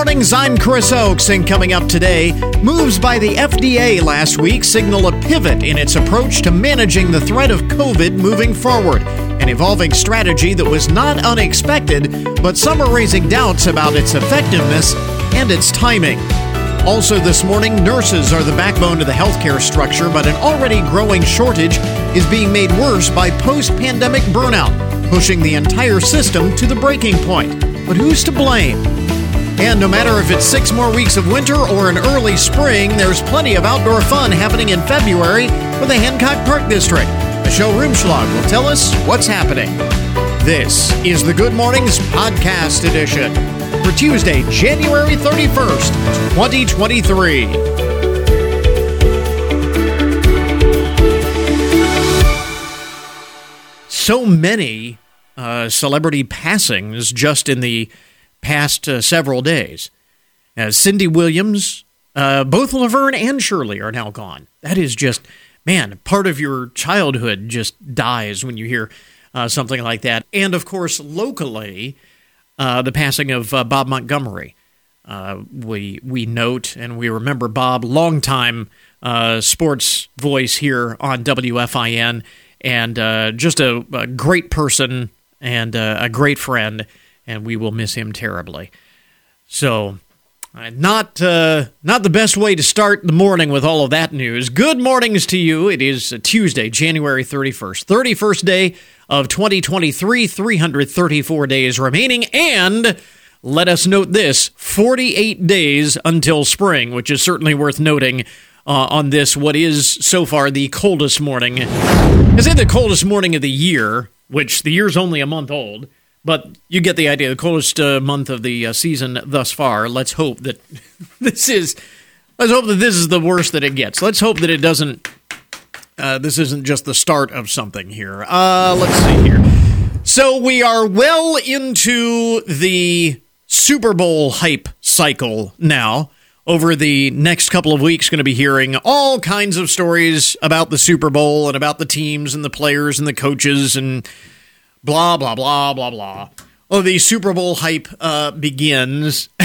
mornings, I'm Chris Oakes, and coming up today, moves by the FDA last week signal a pivot in its approach to managing the threat of COVID moving forward. An evolving strategy that was not unexpected, but some are raising doubts about its effectiveness and its timing. Also, this morning, nurses are the backbone of the healthcare structure, but an already growing shortage is being made worse by post pandemic burnout, pushing the entire system to the breaking point. But who's to blame? And no matter if it's six more weeks of winter or an early spring, there's plenty of outdoor fun happening in February with the Hancock Park District. Michelle Rumschlag will tell us what's happening. This is the Good Mornings Podcast Edition for Tuesday, January 31st, 2023. So many uh, celebrity passings just in the past uh, several days. Uh, Cindy Williams, uh, both Laverne and Shirley are now gone. That is just, man, part of your childhood just dies when you hear uh, something like that. And of course, locally, uh, the passing of uh, Bob Montgomery. we we note and we remember Bob, longtime sports voice here on WFIN, and just a, a great person and a great friend and we will miss him terribly. So, uh, not uh, not the best way to start the morning with all of that news. Good mornings to you. It is Tuesday, January 31st, 31st day of 2023, 334 days remaining, and let us note this 48 days until spring, which is certainly worth noting. Uh, on this, what is so far the coldest morning? Is it the coldest morning of the year, which the year's only a month old? But you get the idea. The coldest uh, month of the uh, season thus far. Let's hope that this is. Let's hope that this is the worst that it gets. Let's hope that it doesn't. Uh, this isn't just the start of something here. Uh, let's see here. So we are well into the Super Bowl hype cycle now. Over the next couple of weeks, going to be hearing all kinds of stories about the Super Bowl and about the teams and the players and the coaches and blah, blah, blah, blah, blah. Oh, the Super Bowl hype uh, begins.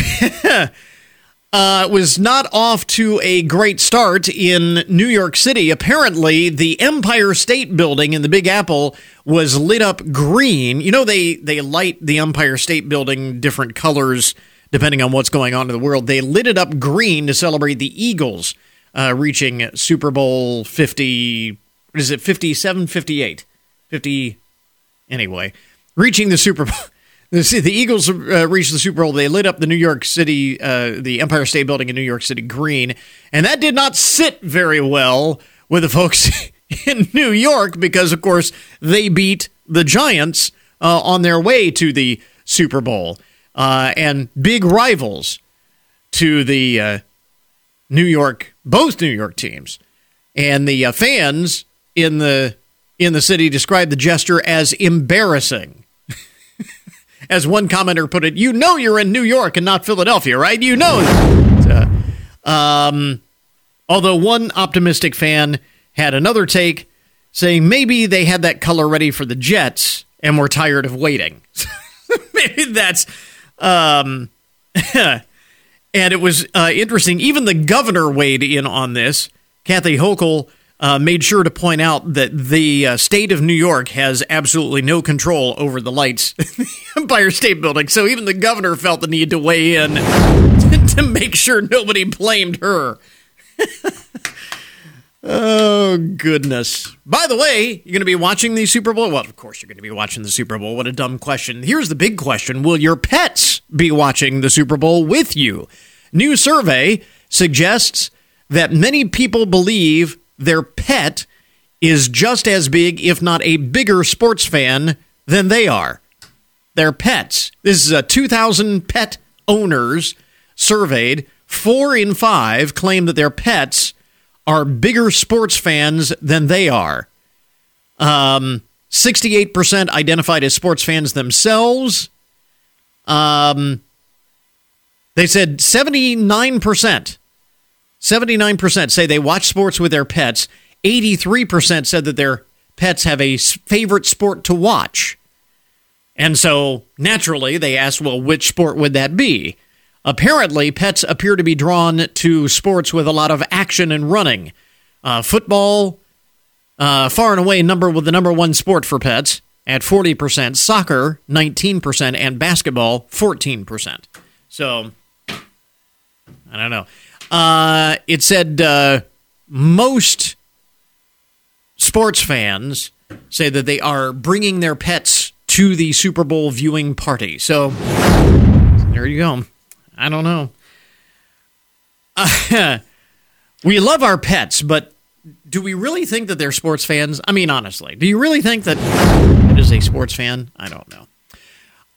uh, was not off to a great start in New York City. Apparently, the Empire State Building in the Big Apple was lit up green. You know, they, they light the Empire State Building different colors depending on what's going on in the world. They lit it up green to celebrate the Eagles uh, reaching Super Bowl 50. What is it, 57, 58? 50. Anyway, reaching the Super Bowl. The, Eagles uh, reached the Super Bowl. They lit up the New York City, uh, the Empire State Building in New York City green, and that did not sit very well with the folks in New York because, of course, they beat the Giants uh, on their way to the Super Bowl, uh, and big rivals to the uh, New York, both New York teams, and the uh, fans in the in the city described the gesture as embarrassing. as one commenter put it, you know you're in New York and not Philadelphia, right? You know. Uh, um, although one optimistic fan had another take saying maybe they had that color ready for the Jets and were tired of waiting. maybe that's. Um, and it was uh, interesting. Even the governor weighed in on this. Kathy Hochul uh, made sure to point out that the uh, state of New York has absolutely no control over the lights in the Empire State Building. So even the governor felt the need to weigh in to make sure nobody blamed her. oh, goodness. By the way, you're going to be watching the Super Bowl? Well, of course, you're going to be watching the Super Bowl. What a dumb question. Here's the big question Will your pets be watching the Super Bowl with you? New survey suggests that many people believe their pet is just as big, if not a bigger sports fan than they are. Their pets. This is a 2,000 pet owners surveyed. Four in five claim that their pets are bigger sports fans than they are. Um, 68% identified as sports fans themselves. Um, they said 79% 79% say they watch sports with their pets. 83% said that their pets have a favorite sport to watch. And so naturally, they asked, well, which sport would that be? Apparently, pets appear to be drawn to sports with a lot of action and running. Uh, football, uh, far and away, number with the number one sport for pets at 40%, soccer 19%, and basketball 14%. So, I don't know. Uh, it said uh, most sports fans say that they are bringing their pets to the Super Bowl viewing party. So, there you go. I don't know. Uh, we love our pets, but do we really think that they're sports fans? I mean, honestly, do you really think that it is a sports fan? I don't know.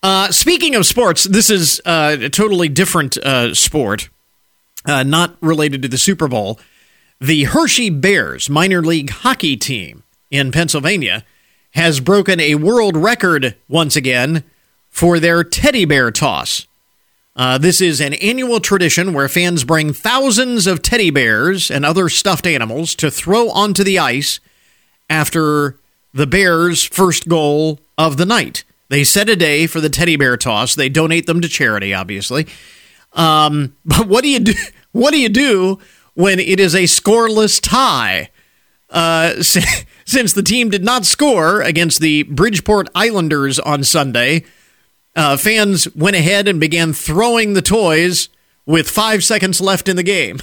Uh, speaking of sports, this is uh, a totally different uh, sport, uh, not related to the Super Bowl. The Hershey Bears minor league hockey team in Pennsylvania has broken a world record once again for their teddy bear toss. Uh, this is an annual tradition where fans bring thousands of teddy bears and other stuffed animals to throw onto the ice after the Bears' first goal of the night. They set a day for the teddy bear toss. They donate them to charity, obviously. Um, but what do you do? What do you do when it is a scoreless tie? Uh, since the team did not score against the Bridgeport Islanders on Sunday, uh, fans went ahead and began throwing the toys with five seconds left in the game.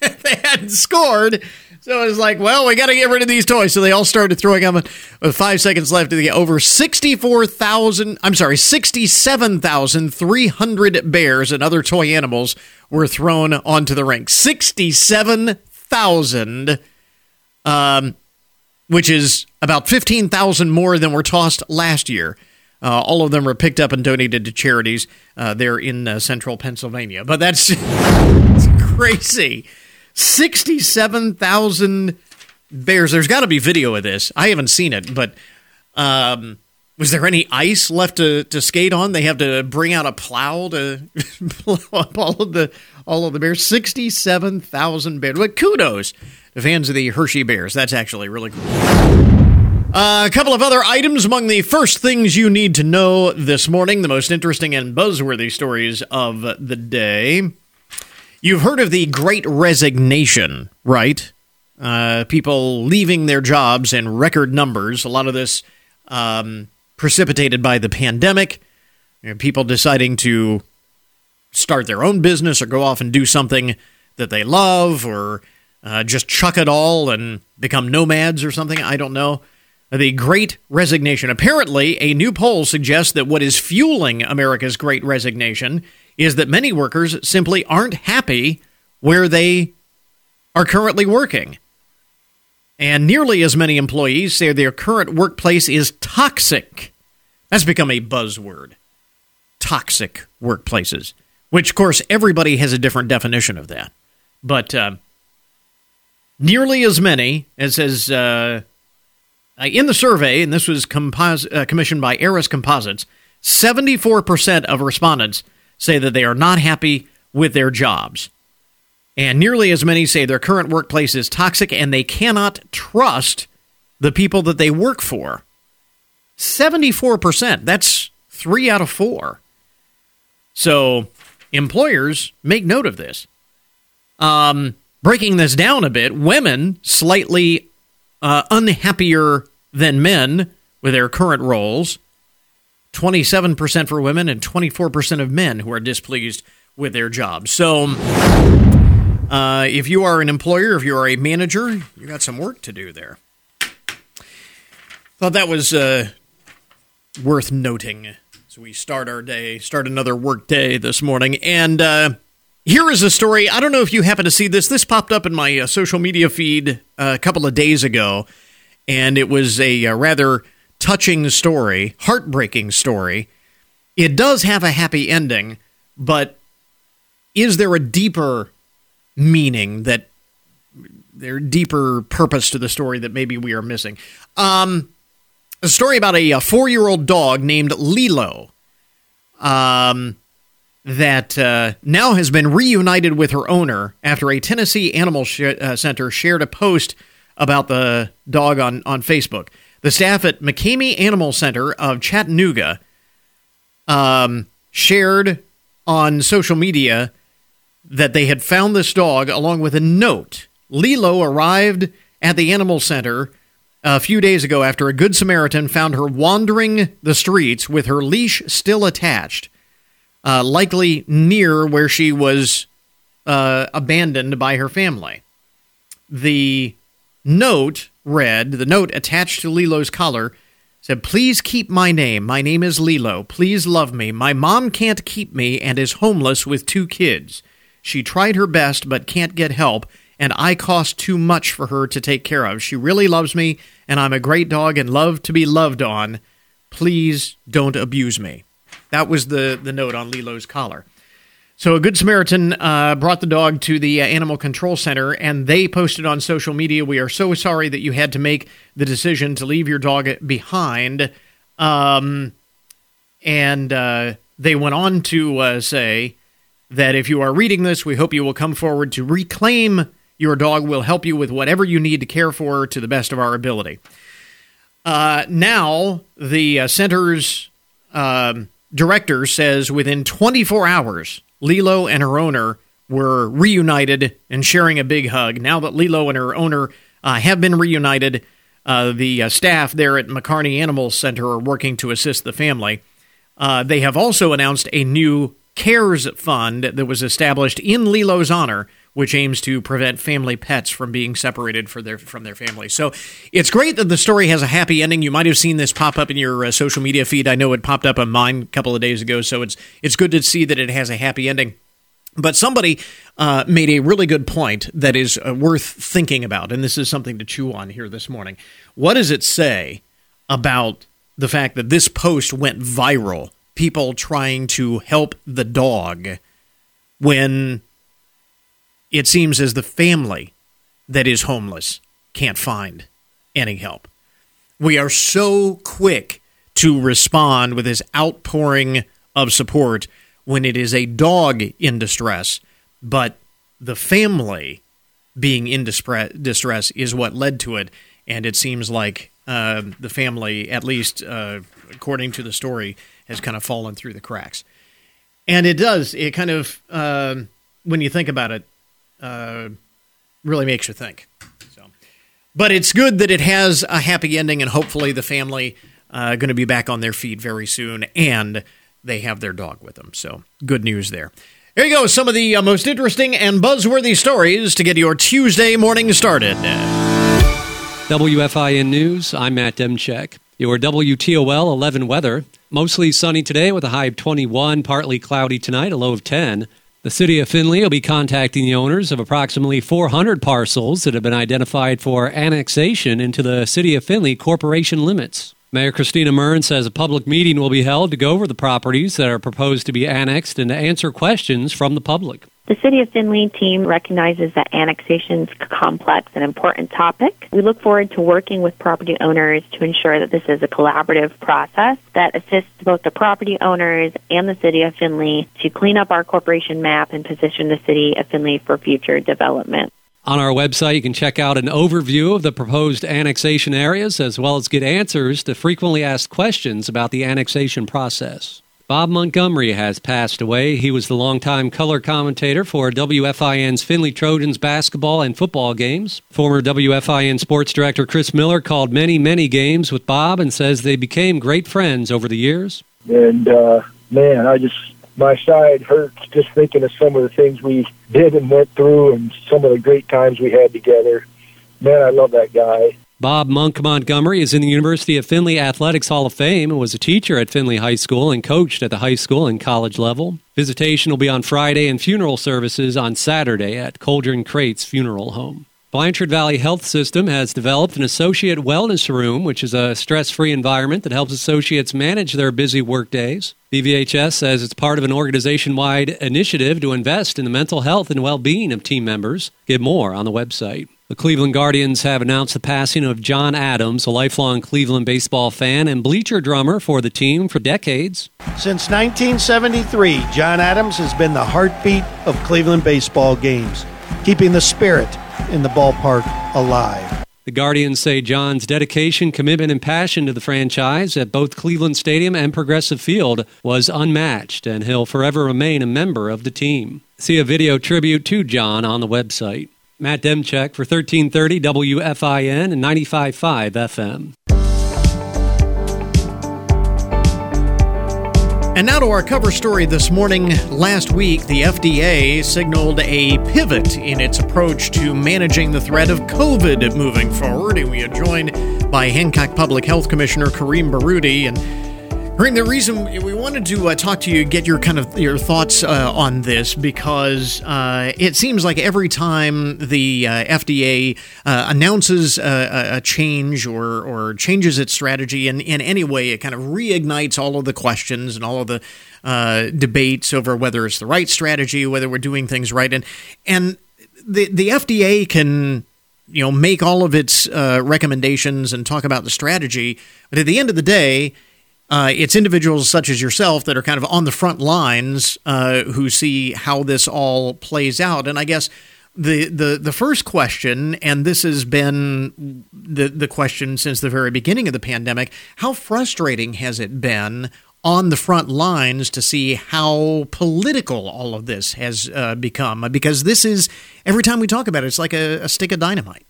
they hadn't scored. So it was like, well, we got to get rid of these toys. So they all started throwing them with five seconds left in the game. Over 64,000, I'm sorry, 67,300 bears and other toy animals were thrown onto the rink. 67,000, um, which is about 15,000 more than were tossed last year. Uh, all of them were picked up and donated to charities uh, there in uh, central Pennsylvania. But that's, crazy. 67,000 bears. There's got to be video of this. I haven't seen it, but um, was there any ice left to, to skate on? They have to bring out a plow to blow up all of the all of the bears. 67,000 bears. But kudos to fans of the Hershey Bears. That's actually really cool. Uh, a couple of other items among the first things you need to know this morning, the most interesting and buzzworthy stories of the day. You've heard of the great resignation, right? Uh, people leaving their jobs in record numbers. A lot of this um, precipitated by the pandemic. You know, people deciding to start their own business or go off and do something that they love or uh, just chuck it all and become nomads or something. I don't know the great resignation. Apparently, a new poll suggests that what is fueling America's great resignation is that many workers simply aren't happy where they are currently working. And nearly as many employees say their current workplace is toxic. That's become a buzzword. Toxic workplaces. Which, of course, everybody has a different definition of that. But uh, nearly as many, as says uh, in the survey, and this was compos- uh, commissioned by Aris Composites, 74% of respondents say that they are not happy with their jobs. And nearly as many say their current workplace is toxic and they cannot trust the people that they work for. 74%. That's three out of four. So employers make note of this. Um, breaking this down a bit, women slightly uh, unhappier than men with their current roles. 27% for women and 24% of men who are displeased with their jobs. So, uh, if you are an employer, if you are a manager, you got some work to do there. Thought that was uh, worth noting as we start our day, start another work day this morning. And uh, here is a story. I don't know if you happen to see this. This popped up in my uh, social media feed uh, a couple of days ago, and it was a, a uh, rather touching story, heartbreaking story. It does have a happy ending, but is there a deeper meaning that there deeper purpose to the story that maybe we are missing? Um, a story about a, a four-year-old dog named Lilo. Um, that uh, now has been reunited with her owner after a Tennessee Animal sh- uh, Center shared a post about the dog on, on Facebook. The staff at McKamey Animal Center of Chattanooga um, shared on social media that they had found this dog along with a note. Lilo arrived at the animal center a few days ago after a Good Samaritan found her wandering the streets with her leash still attached, uh, likely near where she was uh, abandoned by her family. The note read, the note attached to Lilo's collar said, Please keep my name. My name is Lilo. Please love me. My mom can't keep me and is homeless with two kids. She tried her best but can't get help, and I cost too much for her to take care of. She really loves me, and I'm a great dog and love to be loved on. Please don't abuse me. That was the, the note on Lilo's collar. So a good Samaritan uh, brought the dog to the uh, animal control center, and they posted on social media, "We are so sorry that you had to make the decision to leave your dog behind." Um, and uh, they went on to uh, say that if you are reading this, we hope you will come forward to reclaim your dog. We'll help you with whatever you need to care for to the best of our ability. Uh, now the uh, center's um, director says within 24 hours Lilo and her owner were reunited and sharing a big hug. Now that Lilo and her owner uh, have been reunited, uh, the uh, staff there at McKamey Animal Center are working to assist the family. Uh, they have also announced a new CARES fund that was established in Lilo's honor, which aims to prevent family pets from being separated their, from their families. So it's great that the story has a happy ending. You might have seen this pop up in your uh, social media feed. I know it popped up on mine a couple of days ago, so it's it's good to see that it has a happy ending. But somebody uh, made a really good point that is uh, worth thinking about, and this is something to chew on here this morning. What does it say about the fact that this post went viral? People trying to help the dog when it seems as the family that is homeless can't find any help. We are so quick to respond with this outpouring of support when it is a dog in distress, but the family being in distress is what led to it. And it seems like uh, the family, at least uh, according to the story, has kind of fallen through the cracks. And it does. It kind of, uh, when you think about it, uh, really makes you think. So, but it's good that it has a happy ending, and hopefully the family uh, going to be back on their feet very soon, and they have their dog with them. So good news there. Here you go, some of the uh, most interesting and buzzworthy stories to get your Tuesday morning started. WFIN News, I'm Matt Demchek. Your WTOL 11 weather. Mostly sunny today with a high of 21, partly cloudy tonight, a low of 10. The city of Findlay will be contacting the owners of approximately 400 parcels that have been identified for annexation into the city of Findlay corporation limits. Mayor Christina Muryn says a public meeting will be held to go over the properties that are proposed to be annexed and to answer questions from the public. The City of Findlay team recognizes that annexation is a complex and important topic. We look forward to working with property owners to ensure that this is a collaborative process that assists both the property owners and the City of Findlay to clean up our corporation map and position the City of Findlay for future development. On our website, you can check out an overview of the proposed annexation areas as well as get answers to frequently asked questions about the annexation process. Bob Montgomery has passed away. He was the longtime color commentator for WFIN's Findlay Trojans basketball and football games. Former WFIN sports director Chris Miller called many, many games with Bob and says they became great friends over the years. And, uh, man, I just, my side hurts just thinking of some of the things we did and went through and some of the great times we had together. Man, I love that guy. Bob Monk Montgomery is in the University of Findlay Athletics Hall of Fame and was a teacher at Findlay High School and coached at the high school and college level. Visitation will be on Friday and funeral services on Saturday at Coldren Crates Funeral Home. Blanchard Valley Health System has developed an associate wellness room, which is a stress free environment that helps associates manage their busy workdays. BVHS says it's part of an organization wide initiative to invest in the mental health and well being of team members. Get more on the website. The Cleveland Guardians have announced the passing of John Adams, a lifelong Cleveland baseball fan and bleacher drummer for the team for decades. Since 1973, John Adams has been the heartbeat of Cleveland baseball games, keeping the spirit in the ballpark alive. The Guardians say John's dedication, commitment, and passion to the franchise at both Cleveland Stadium and Progressive Field was unmatched, and he'll forever remain a member of the team. See a video tribute to John on the website. Matt Demchek for 1330 WFIN and 95.5 FM. And now to our cover story this morning. Last week, the FDA signaled a pivot in its approach to managing the threat of COVID moving forward. And we are joined by Hancock Public Health Commissioner Kareem Baroudi. And The reason we wanted to uh, talk to you, get your kind of your thoughts uh, on this, because uh, it seems like every time the uh, FDA uh, announces a, a, change or, or changes its strategy in, in any way, it kind of reignites all of the questions and all of the uh, debates over whether it's the right strategy, whether we're doing things right, and and the the FDA can you know make all of its recommendations and talk about the strategy, but at the end of the day uh, it's individuals such as yourself that are kind of on the front lines uh, who see how this all plays out. And I guess the the the first question, and this has been the the question since the very beginning of the pandemic: How frustrating has it been on the front lines to see how political all of this has uh, become? Because this is every time we talk about it, it's like a, a stick of dynamite.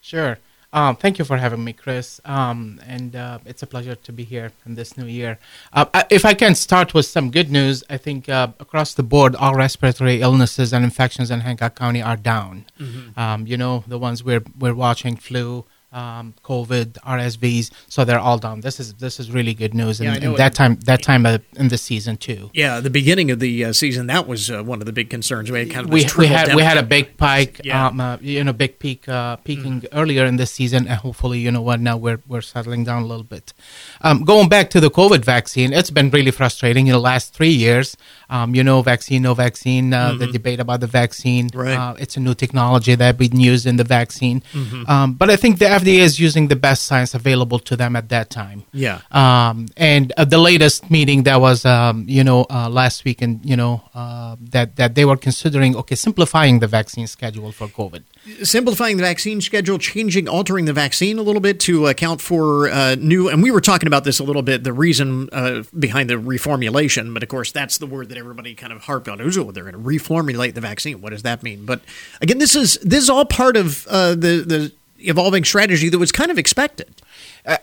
Sure. Um, thank you for having me, Chris. Um, and uh, it's a pleasure to be here in this new year. Uh, if I can start with some good news, I think uh, across the board, all respiratory illnesses and infections in Hancock County are down. Mm-hmm. Um, you know, the ones we're, we're watching flu, um, COVID, RSVs, so they're all down. This is this is really good news, and, yeah, and that time that time uh, in the season too. Yeah, the beginning of the uh, season that was uh, one of the big concerns. We had kind of we, we had we had a big pike, yeah. um, uh, you know, big peak uh, peaking mm. earlier in the season, and hopefully, you know what, now we're we're settling down a little bit. Um, going back to the COVID vaccine, it's been really frustrating in the last three years. Um, you know, vaccine, no vaccine, uh, mm-hmm. the debate about the vaccine. Right. it's a new technology that been used in the vaccine, mm-hmm. Um, but I think the FDA is using the best science available to them at that time. Yeah. Um, and uh, the latest meeting that was, um, you know, uh, last week, and you know, uh, that that they were considering, okay, simplifying the vaccine schedule for COVID. Simplifying the vaccine schedule, changing, altering the vaccine a little bit to account for uh, new. And we were talking about this a little bit. The reason uh, behind the reformulation, but of course, that's the word that everybody kind of harped on. Oh, they're going to reformulate the vaccine. What does that mean? But again, this is this is all part of uh, the the evolving strategy that was kind of expected.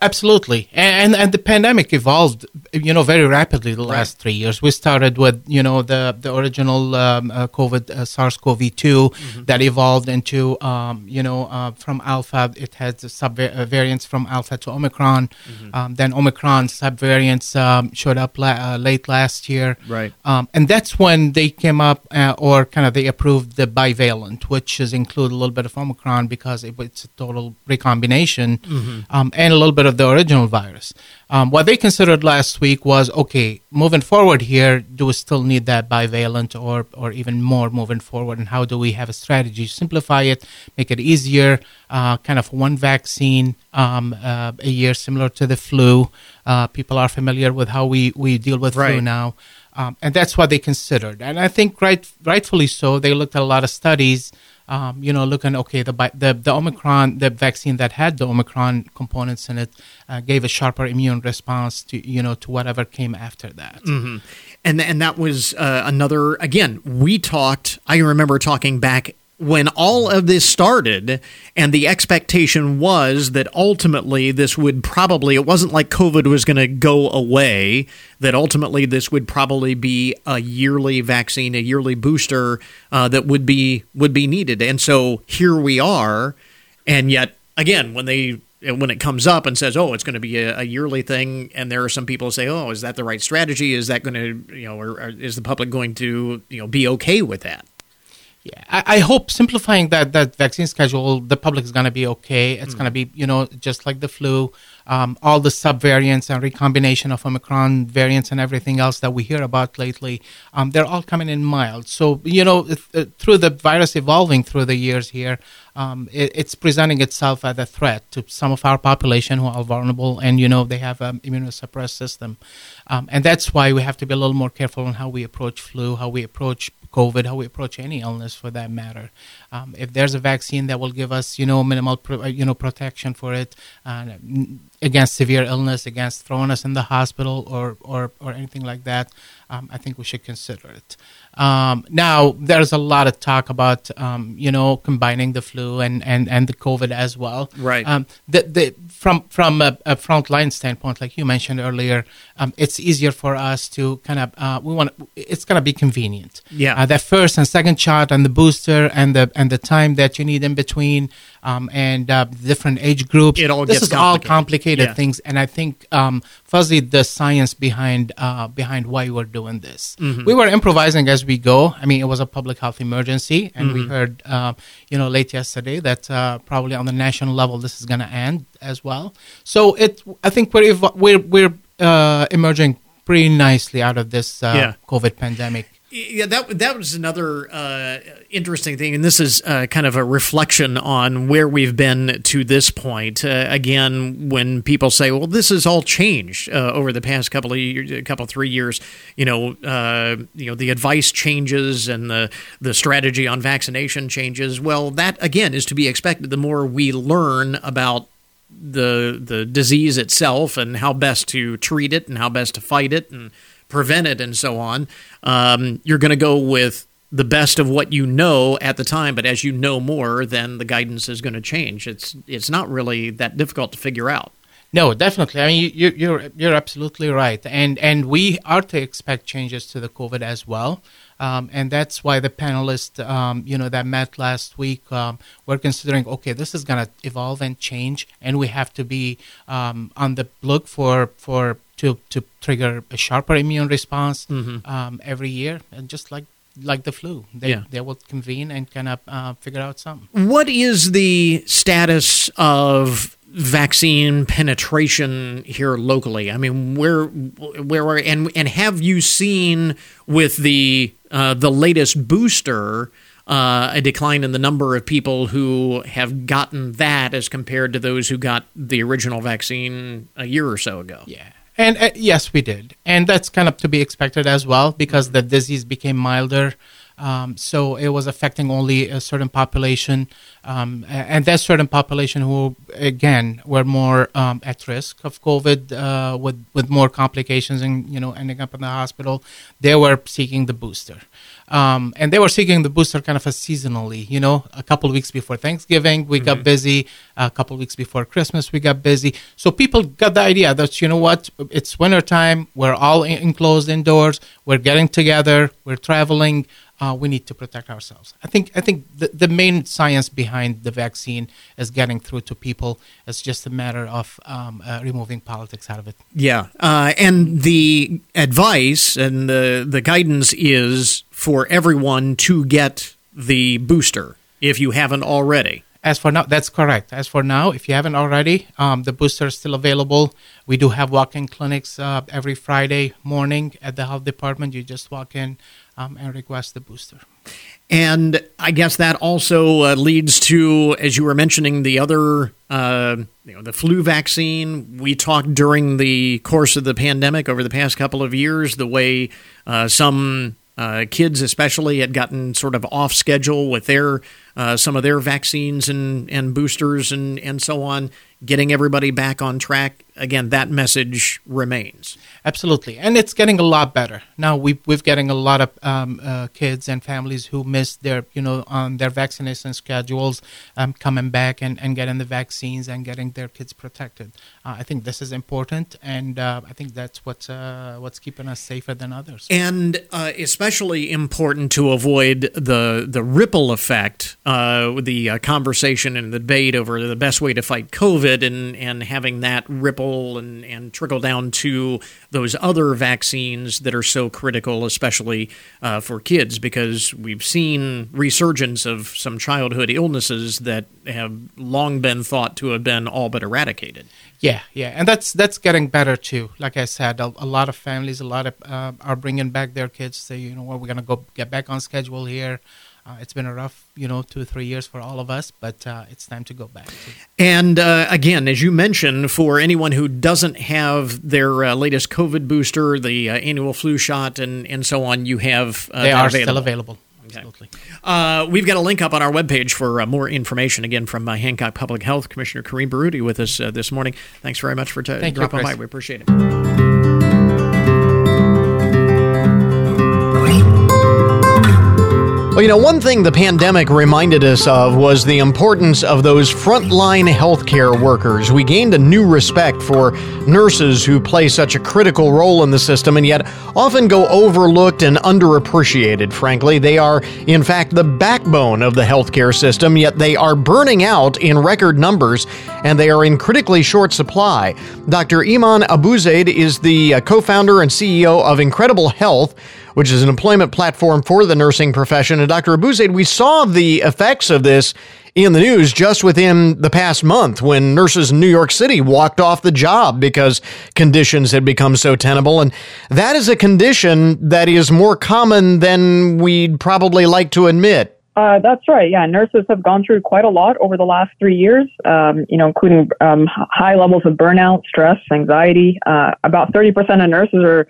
Absolutely, and and the pandemic evolved, you know, very rapidly the last right. three years. We started with you know the the original um, uh, COVID uh, SARS-CoV-2 mm-hmm. that evolved into um, you know uh, from Alpha. It has subvariants uh, from Alpha to Omicron. Mm-hmm. Um, then Omicron subvariants um, showed up la- uh, late last year, right? Um, and that's when they came up, uh, or kind of they approved the bivalent, which is include a little bit of Omicron because it, it's a total recombination, mm-hmm. Um, and a little bit of the original virus. Um, what they considered last week was okay, moving forward here, do we still need that bivalent or, or even more moving forward? And how do we have a strategy? To simplify it, make it easier, uh, kind of one vaccine um, uh, a year, similar to the flu. Uh, people are familiar with how we, we deal with right. flu now. Um, and that's what they considered. And I think right, rightfully so. They looked at a lot of studies um, you know, looking okay, the the the Omicron, the vaccine that had the Omicron components in it, uh, gave a sharper immune response to you know to whatever came after that. Mm-hmm. And and that was uh, another. Again, we talked. I remember talking back when all of this started, and the expectation was that ultimately this would probably, it wasn't like COVID was going to go away, that ultimately this would probably be a yearly vaccine, a yearly booster uh, that would be would be needed. And so here we are, and yet again, when they when it comes up and says, "Oh, it's going to be a, a, yearly thing," and there are some people who say, "Oh, is that the right strategy? Is that going to, you know, or, or is the public going to, you know, be okay with that?" Yeah, I, I, hope simplifying that that vaccine schedule, the public is going to be okay. It's mm. going to be, you know, just like the flu. um, all the subvariants and recombination of Omicron variants and everything else that we hear about lately, um, they're all coming in mild. So, you know, uh, through the virus evolving through the years here, um, it, it's presenting itself as a threat to some of our population who are vulnerable and, you know, they have an immunosuppressed system. Um, and that's why we have to be a little more careful on how we approach flu, how we approach COVID, how we approach any illness for that matter. Um, if there's a vaccine that will give us, you know, minimal, pro, uh, you know, protection for it uh, against severe illness, against throwing us in the hospital or or, or anything like that, um, I think we should consider it. Um, now, there's a lot of talk about, um, you know, combining the flu and, and, and the COVID as well. Right. Um, the, the, from from a, a frontline standpoint, like you mentioned earlier, um, it's easier for us to kind of uh, we want it's gonna be convenient. Yeah. Uh, that first and second shot and the booster and the and the time that you need in between um, and uh, different age groups. It all this gets is all complicated. complicated Yeah. things, and I think um, fuzzy the science behind uh, behind why we're doing this. Mm-hmm. We were improvising as we go. I mean, it was a public health emergency, and Mm-hmm. we heard, uh, you know, late yesterday that uh, probably on the national level this is going to end as well. So it, I think we're we're we're uh, emerging pretty nicely out of this uh, Yeah. COVID pandemic. Yeah, that that was another uh, interesting thing, and this is uh, kind of a reflection on where we've been to this point. Uh, again, when people say, "Well, this has all changed uh, over the past couple of years, couple three years," you know, uh, you know, the advice changes and the the strategy on vaccination changes. Well, that again is to be expected. The more we learn about the the disease itself and how best to treat it and how best to fight it and prevent it and so on. Um, you're going to go with the best of what you know at the time, but as you know more, then the guidance is going to change. It's it's not really that difficult to figure out. No, definitely. I mean, you, you, you're you're absolutely right, and and we are to expect changes to the COVID as well, um, and that's why the panelists, um, you know, that met last week, um, were considering, okay, this is going to evolve and change, and we have to be um, on the look for for to to trigger a sharper immune response um, every year, and just like like the flu, they Yeah. they will convene and kind of uh, figure out something. What is the status of vaccine penetration here locally? I mean, where where are and and have you seen with the uh, the latest booster uh, a decline in the number of people who have gotten that as compared to those who got the original vaccine a year or so ago? Yeah. And uh, yes, we did. And that's kind of to be expected as well because the disease became milder. Um, so it was affecting only a certain population. Um, and that certain population who, again, were more um, at risk of COVID uh, with, with more complications and, you know, ending up in the hospital, they were seeking the booster. Um, and they were seeking the booster kind of a seasonally, you know, a couple of weeks before Thanksgiving, we got busy. A couple of weeks before Christmas, we got busy. So people got the idea that, you know what, it's wintertime. We're all enclosed indoors. We're getting together. We're traveling. Uh, we need to protect ourselves. I think I think the, the main science behind the vaccine is getting through to people. It's just a matter of um, uh, removing politics out of it. Yeah, uh, and the advice and the the guidance is for everyone to get the booster if you haven't already. As for now, that's correct. As for now, if you haven't already, um, the booster is still available. We do have walk-in clinics uh, every Friday morning at the health department. You just walk in um, and request the booster. And I guess that also uh, leads to, as you were mentioning, the other, uh, you know, the flu vaccine. We talked during the course of the pandemic over the past couple of years, the way uh, some uh, kids, especially, had gotten sort of off schedule with their uh, some of their vaccines and, and boosters and, and so on. Getting everybody back on track again. That message remains. Absolutely, and it's getting a lot better now. We we're getting a lot of um, uh, kids and families who missed their you know on their vaccination schedules um, coming back and, and getting the vaccines and getting their kids protected. Uh, I think this is important, and uh, I think that's what's uh, what's keeping us safer than others. and uh, especially important to avoid the the ripple effect, uh, the uh, conversation and the debate over the best way to fight COVID COVID and, and having that ripple and, and trickle down to those other vaccines that are so critical, especially uh, for kids, because we've seen resurgence of some childhood illnesses that have long been thought to have been all but eradicated. Yeah, yeah, and that's that's getting better too. Like I said, a, a lot of families, a lot of uh, are bringing back their kids. Say, you know what, we're gonna go get back on schedule here. Uh, it's been a rough, you know, two or three years for all of us, but uh, it's time to go back. And uh, again, as you mentioned, for anyone who doesn't have their uh, latest COVID booster, the uh, annual flu shot, and, and so on, you have they are available. still available. Absolutely. Uh, we've got a link up on our webpage for uh, more information. Again, from uh, Hancock Public Health Commissioner Kareem Baroudi with us this morning. Thanks very much for t- dropping by. We appreciate it. Well, you know, one thing the pandemic reminded us of was the importance of those frontline healthcare workers. We gained a new respect for nurses who play such a critical role in the system and yet often go overlooked and underappreciated, frankly. They are, in fact, the backbone of the healthcare system, yet they are burning out in record numbers and they are in critically short supply. Dr. Iman Abuzeid is the uh, co founder and CEO of Incredible Health which is an employment platform for the nursing profession. And Dr. Abuzeid, we saw the effects of this in the news just within the past month when nurses in New York City walked off the job because conditions had become so tenable. And that is a condition that is more common than we'd probably like to admit. Uh, that's right. Yeah, nurses have gone through quite a lot over the last three years. Um, you know, including um, high levels of burnout, stress, anxiety. Uh, about thirty percent of nurses are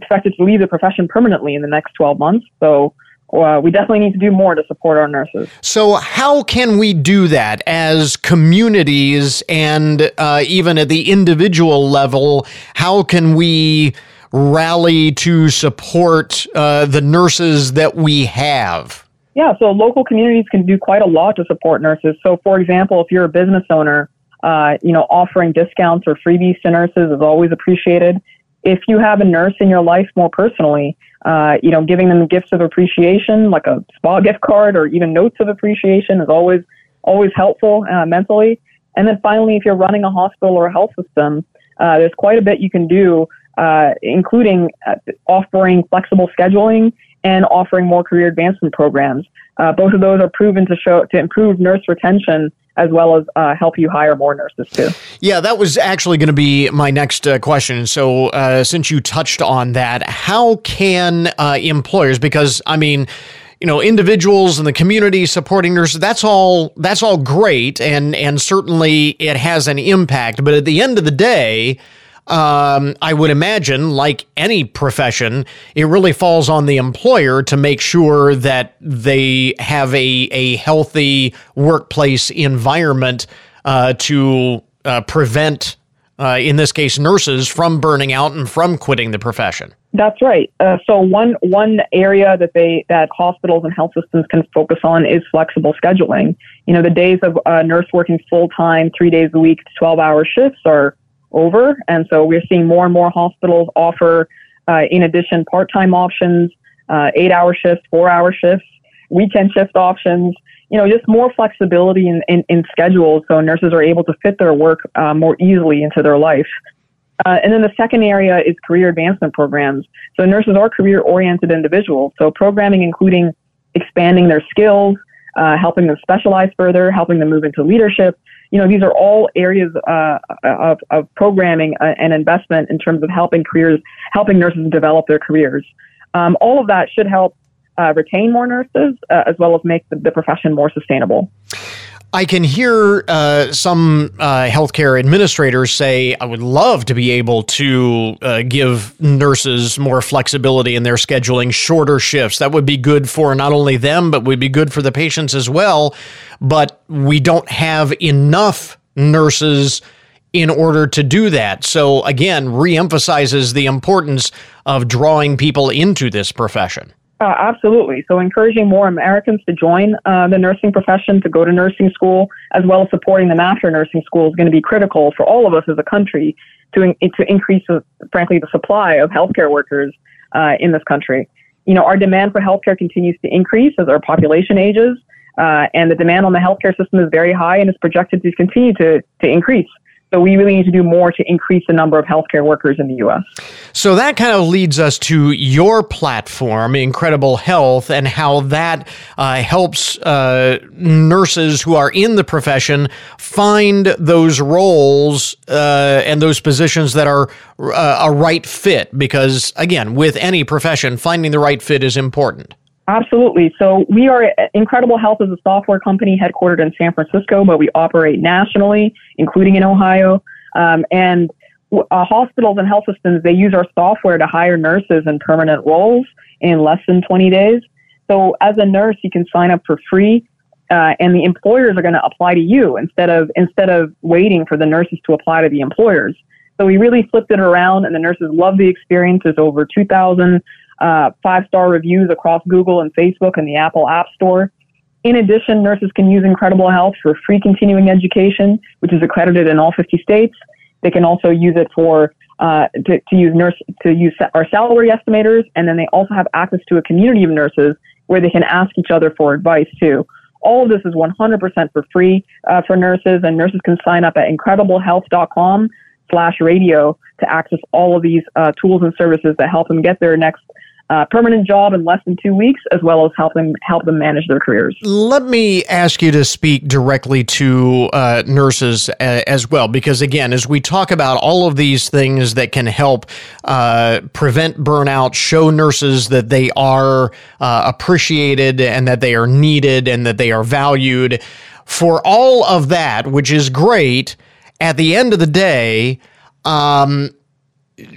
expected to leave the profession permanently in the next 12 months. So uh, we definitely need to do more to support our nurses. So, how can we do that as communities and uh, even at the individual level? How can we rally to support uh, the nurses that we have? Yeah, so local communities can do quite a lot to support nurses. So, for example, if you're a business owner, uh, you know, offering discounts or freebies to nurses is always appreciated if you have a nurse in your life more personally, uh, you know, giving them gifts of appreciation, like a spa gift card or even notes of appreciation is always, always helpful uh, mentally. And then finally, if you're running a hospital or a health system, uh, there's quite a bit you can do, uh, including uh, offering flexible scheduling and offering more career advancement programs. Uh, both of those are proven to show to improve nurse retention as well as uh, help you hire more nurses too. Yeah, that was actually going to be my next uh, question. So, uh, since you touched on that, how can uh, employers? Because I mean you know individuals and the community supporting nurses that's all that's all great and and certainly it has an impact but at the end of the day um, I would imagine, like any profession, it really falls on the employer to make sure that they have a, a healthy workplace environment uh, to uh, prevent, uh, in this case, nurses from burning out and from quitting the profession. That's right. Uh, so one one area that they that hospitals and health systems can focus on is flexible scheduling. You know, the days of a uh, nurse working full time, three days a week, twelve hour shifts are over. And so we're seeing more and more hospitals offer, uh, in addition, part time options, uh, eight hour shifts, four hour shifts, weekend shift options, you know, just more flexibility in, in, in schedules so nurses are able to fit their work uh, more easily into their life. Uh, and then the second area is career advancement programs. So nurses are career oriented individuals. So programming including expanding their skills, uh, helping them specialize further, helping them move into leadership, you know, these are all areas uh, of, of programming uh, and investment in terms of helping careers, helping nurses develop their careers. Um, all of that should help uh, retain more nurses uh, as well as make the, the profession more sustainable. I can hear uh, some uh, healthcare administrators say, I would love to be able to uh, give nurses more flexibility in their scheduling, shorter shifts. That would be good for not only them, but would be good for the patients as well. But we don't have enough nurses in order to do that. So, again, reemphasizes the importance of drawing people into this profession. Uh, absolutely. So, encouraging more Americans to join uh, the nursing profession, to go to nursing school, as well as supporting them after nursing school is going to be critical for all of us as a country to, in- to increase, uh, frankly, the supply of healthcare workers uh, in this country. You know, our demand for healthcare continues to increase as our population ages, uh, and the demand on the healthcare system is very high and is projected to continue to, to increase. So we really need to do more to increase the number of healthcare workers in the U.S. So that kind of leads us to your platform, Incredible Health, and how that uh, helps uh, nurses who are in the profession find those roles uh, and those positions that are uh, a right fit. Because again, with any profession, finding the right fit is important. Absolutely. So we are Incredible Health is a software company headquartered in San Francisco, but we operate nationally, including in Ohio. Um, and uh, hospitals and health systems they use our software to hire nurses in permanent roles in less than 20 days. So as a nurse, you can sign up for free, uh, and the employers are going to apply to you instead of instead of waiting for the nurses to apply to the employers. So we really flipped it around, and the nurses love the experience. There's over 2,000 uh, five star reviews across Google and Facebook and the Apple App Store. In addition, nurses can use Incredible Health for free continuing education, which is accredited in all 50 states. They can also use it for uh, to, to use nurse to use our salary estimators, and then they also have access to a community of nurses where they can ask each other for advice too. All of this is 100% for free uh, for nurses, and nurses can sign up at incrediblehealth.com slash radio to access all of these uh, tools and services that help them get their next uh, permanent job in less than two weeks, as well as help them help them manage their careers. Let me ask you to speak directly to uh, nurses a, uh, as well, because again, as we talk about all of these things that can help uh, prevent burnout, show nurses that they are uh, appreciated and that they are needed and that they are valued. For all of that, which is great, at the end of the day, um,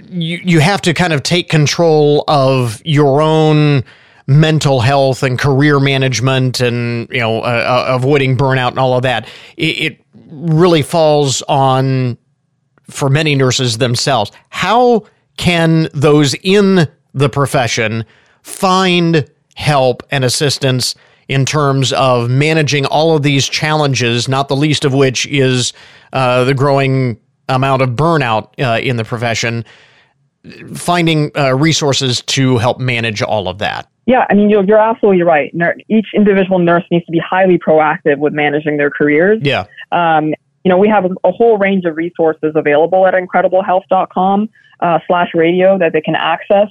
you you have to kind of take control of your own mental health and career management and you know uh, uh, avoiding burnout and all of that. It, it, really falls on for many nurses themselves. How can those in the profession find help and assistance in terms of managing all of these challenges not the least of which is uh, the growing amount of burnout uh, in the profession, finding uh, resources to help manage all of that. Yeah, I mean, you're, you're absolutely right. Each individual nurse needs to be highly proactive with managing their careers. Yeah. Um, you know, we have a, whole range of resources available at incrediblehealth.com uh, slash radio that they can access.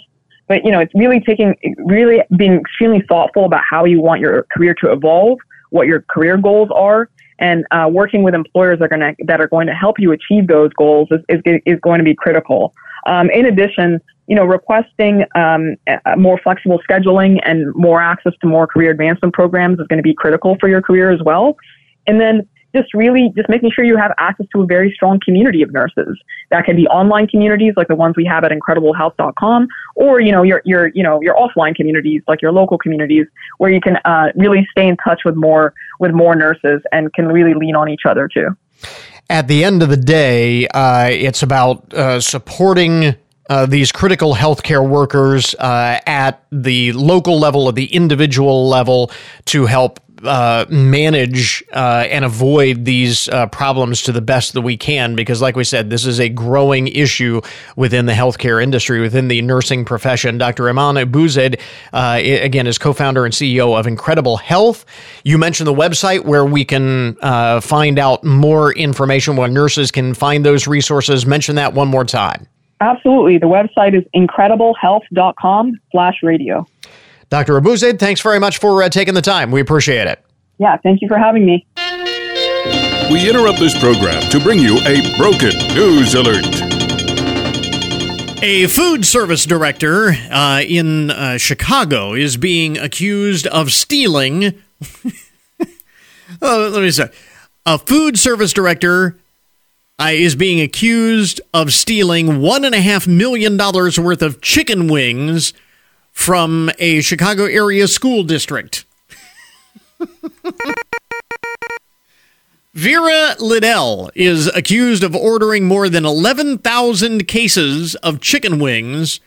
But, you know, it's really taking, really being extremely thoughtful about how you want your career to evolve, what your career goals are, and uh, working with employers that are going to that are going to help you achieve those goals is is, is going to be critical. Um, in addition, you know, requesting um, more flexible scheduling and more access to more career advancement programs is going to be critical for your career as well. And then just really just making sure you have access to a very strong community of nurses. That can be online communities like the ones we have at incrediblehealth.com, or you know your your you know your offline communities like your local communities where you can uh, really stay in touch with more with more nurses and can really lean on each other too. At the end of the day, uh, it's about uh, supporting uh, these critical healthcare workers uh, at the local level, at the individual level, to help uh, manage uh, and avoid these uh, problems to the best that we can because, like we said, this is a growing issue within the healthcare industry, within the nursing profession. Dr. Iman Abuzeid, uh, again, is co founder and CEO of Incredible Health. You mentioned the website where we can uh, find out more information, where nurses can find those resources. Mention that one more time. Absolutely. The website is incrediblehealth.com slash radio. Dr. Abuzeid, thanks very much for uh, taking the time. We appreciate it. Yeah, thank you for having me. We interrupt this program to bring you a broken news alert. A food service director uh, in uh, Chicago is being accused of stealing. oh, let me say, a food service director uh, is being accused of stealing one and a half million dollars worth of chicken wings from a Chicago area school district. Vera Liddell is accused of ordering more than 11,000 cases of chicken wings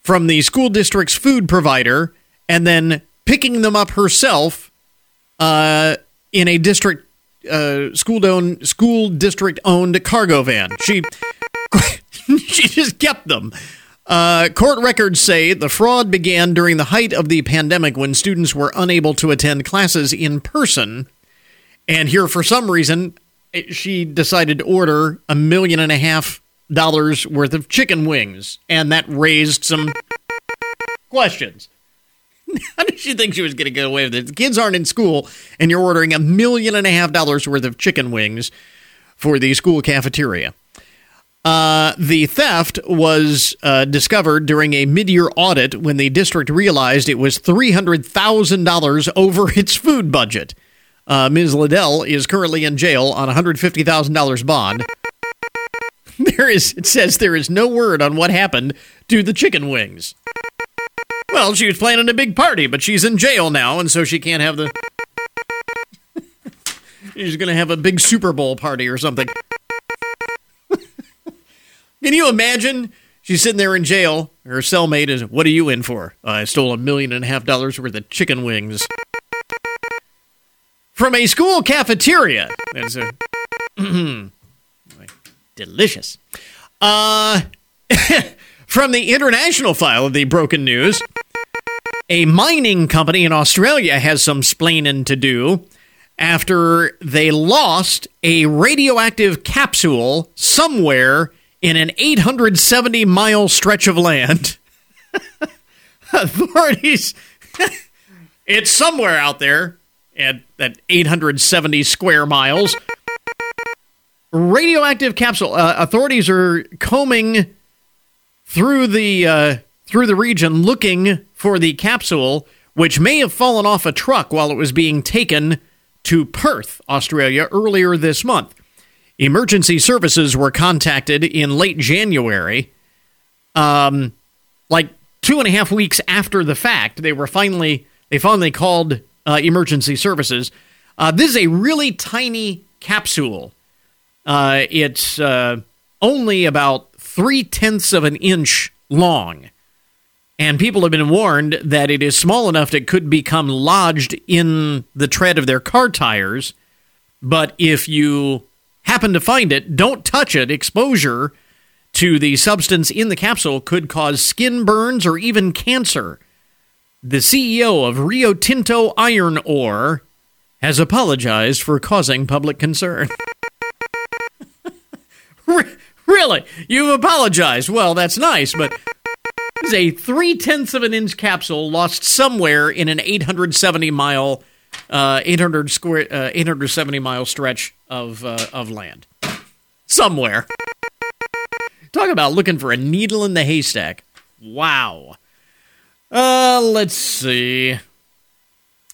from the school district's food provider and then picking them up herself uh, in a district uh, school owned school district owned cargo van. She she just kept them uh, court records say the fraud began during the height of the pandemic when students were unable to attend classes in person. And here, for some reason, she decided to order a million and a half dollars worth of chicken wings, and that raised some questions. How did she think she was going to get away with it? The kids aren't in school, and you're ordering a million and a half dollars worth of chicken wings for the school cafeteria. Uh, the theft was uh, discovered during a mid-year audit when the district realized it was three hundred thousand dollars over its food budget. Uh, Ms. Liddell is currently in jail on one hundred fifty thousand dollars bond. There is, it says, there is no word on what happened to the chicken wings. Well, she was planning a big party, but she's in jail now, and so she can't have the. she's going to have a big Super Bowl party or something. Can you imagine? She's sitting there in jail. Her cellmate is, What are you in for? I stole a million and a half dollars worth of chicken wings from a school cafeteria. That's a. delicious. Uh, from the international file of the broken news, a mining company in Australia has some splaining to do after they lost a radioactive capsule somewhere in an 870 mile stretch of land. Authorities, it's somewhere out there at that 870 square miles radioactive capsule. Uh, authorities are combing through the uh, through the region looking for the capsule, which may have fallen off a truck while it was being taken to Perth, Australia, earlier this month. Emergency services were contacted in late January, um, like two and a half weeks after the fact. They were finally they finally called uh, emergency services. Uh, this is a really tiny capsule uh, it's uh, only about three tenths of an inch long. And people have been warned that it is small enough that it could become lodged in the tread of their car tires. But if you happen to find it, don't touch it. Exposure to the substance in the capsule could cause skin burns or even cancer. The CEO of Rio Tinto Iron Ore has apologized for causing public concern. really? You've apologized. Well, that's nice, but it's a three tenths of an inch capsule lost somewhere in an 870 mile, uh, 800 square, uh, 870 mile stretch of uh, of land. Somewhere. Talk about looking for a needle in the haystack. Wow. Uh, let's see.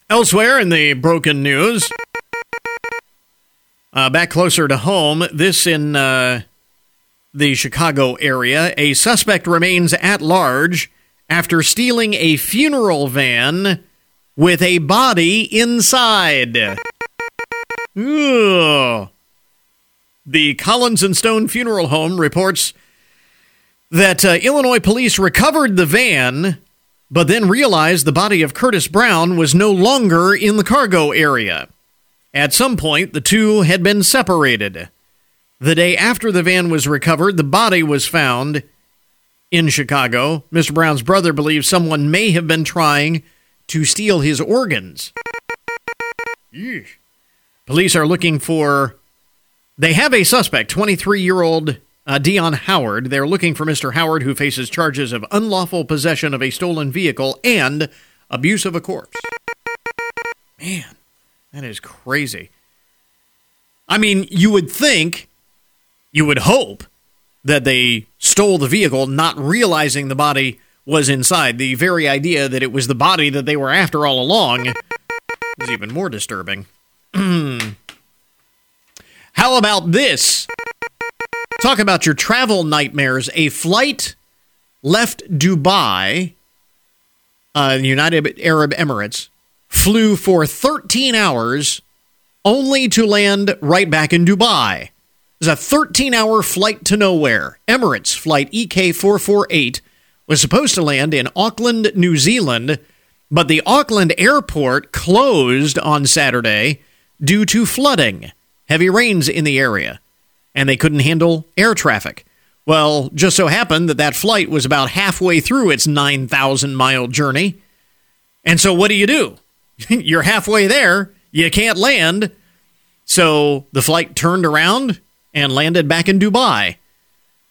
Elsewhere in the broken news, uh, back closer to home, this in uh, the Chicago area, a suspect remains at large after stealing a funeral van with a body inside. Ugh. The Collins and Stone Funeral Home reports that uh, Illinois police recovered the van, but then realized the body of Curtis Brown was no longer in the cargo area. At some point, the two had been separated. The day after the van was recovered, the body was found in Chicago. Mr. Brown's brother believes someone may have been trying to steal his organs. Police are looking for. They have a suspect, 23 year old uh, Dion Howard. They're looking for Mr. Howard, who faces charges of unlawful possession of a stolen vehicle and abuse of a corpse. Man. That is crazy. I mean, you would think, you would hope that they stole the vehicle, not realizing the body was inside. The very idea that it was the body that they were after all along is even more disturbing. How about this? Talk about your travel nightmares. A flight left Dubai, uh, United Arab Emirates, flew for 13 hours only to land right back in Dubai. It was a 13 hour flight to nowhere. Emirates Flight EK 448 was supposed to land in Auckland, New Zealand, but the Auckland airport closed on Saturday due to flooding, heavy rains in the area, and they couldn't handle air traffic. Well, just so happened that that flight was about halfway through its 9,000 mile journey. And so what do you do? You're halfway there. You can't land. So the flight turned around and landed back in Dubai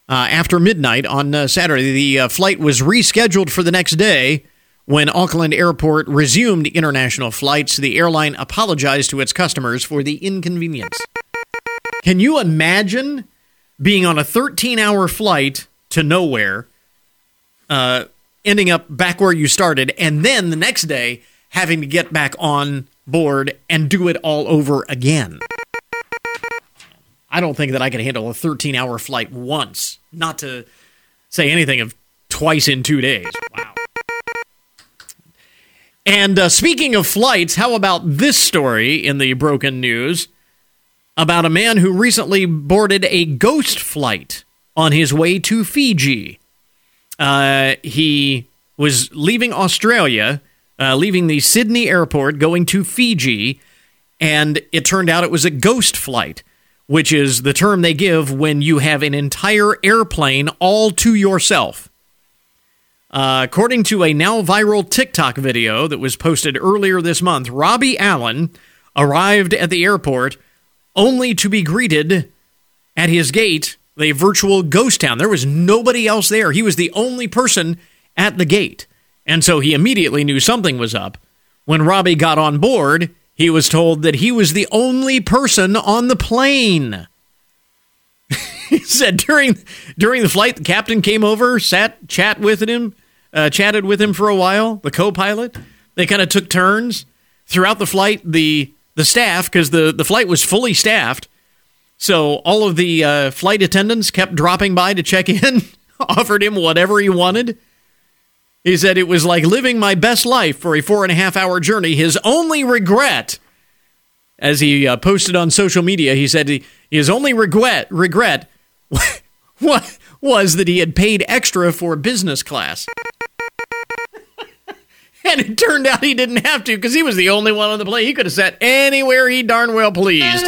uh, after midnight on uh, Saturday. The uh, flight was rescheduled for the next day when Auckland Airport resumed international flights. The airline apologized to its customers for the inconvenience. Can you imagine being on a 13 hour flight to nowhere, uh, ending up back where you started, and then the next day having to get back on board and do it all over again? I don't think that I could handle a 13 hour flight once, not to say anything of twice in two days. Wow. And uh, speaking of flights, how about this story in the broken news about a man who recently boarded a ghost flight on his way to Fiji? Uh, he was leaving Australia, uh, leaving the Sydney airport, going to Fiji, and it turned out it was a ghost flight, which is the term they give when you have an entire airplane all to yourself. Uh, according to a now viral TikTok video that was posted earlier this month, Robbie Allen arrived at the airport only to be greeted at his gate, a virtual ghost town. There was nobody else there. He was the only person at the gate. And so he immediately knew something was up. When Robbie got on board, he was told that he was the only person on the plane. he said during during the flight, the captain came over, sat, chat with him, uh, chatted with him for a while. The co-pilot, they kind of took turns throughout the flight. The the staff, because the the flight was fully staffed, so all of the uh, flight attendants kept dropping by to check in, offered him whatever he wanted. He said it was like living my best life for a four and a half hour journey. His only regret, as he uh, posted on social media, he said he, his only regret regret what was that he had paid extra for business class. and it turned out he didn't have to because he was the only one on the plane. He could have sat anywhere he darn well pleased.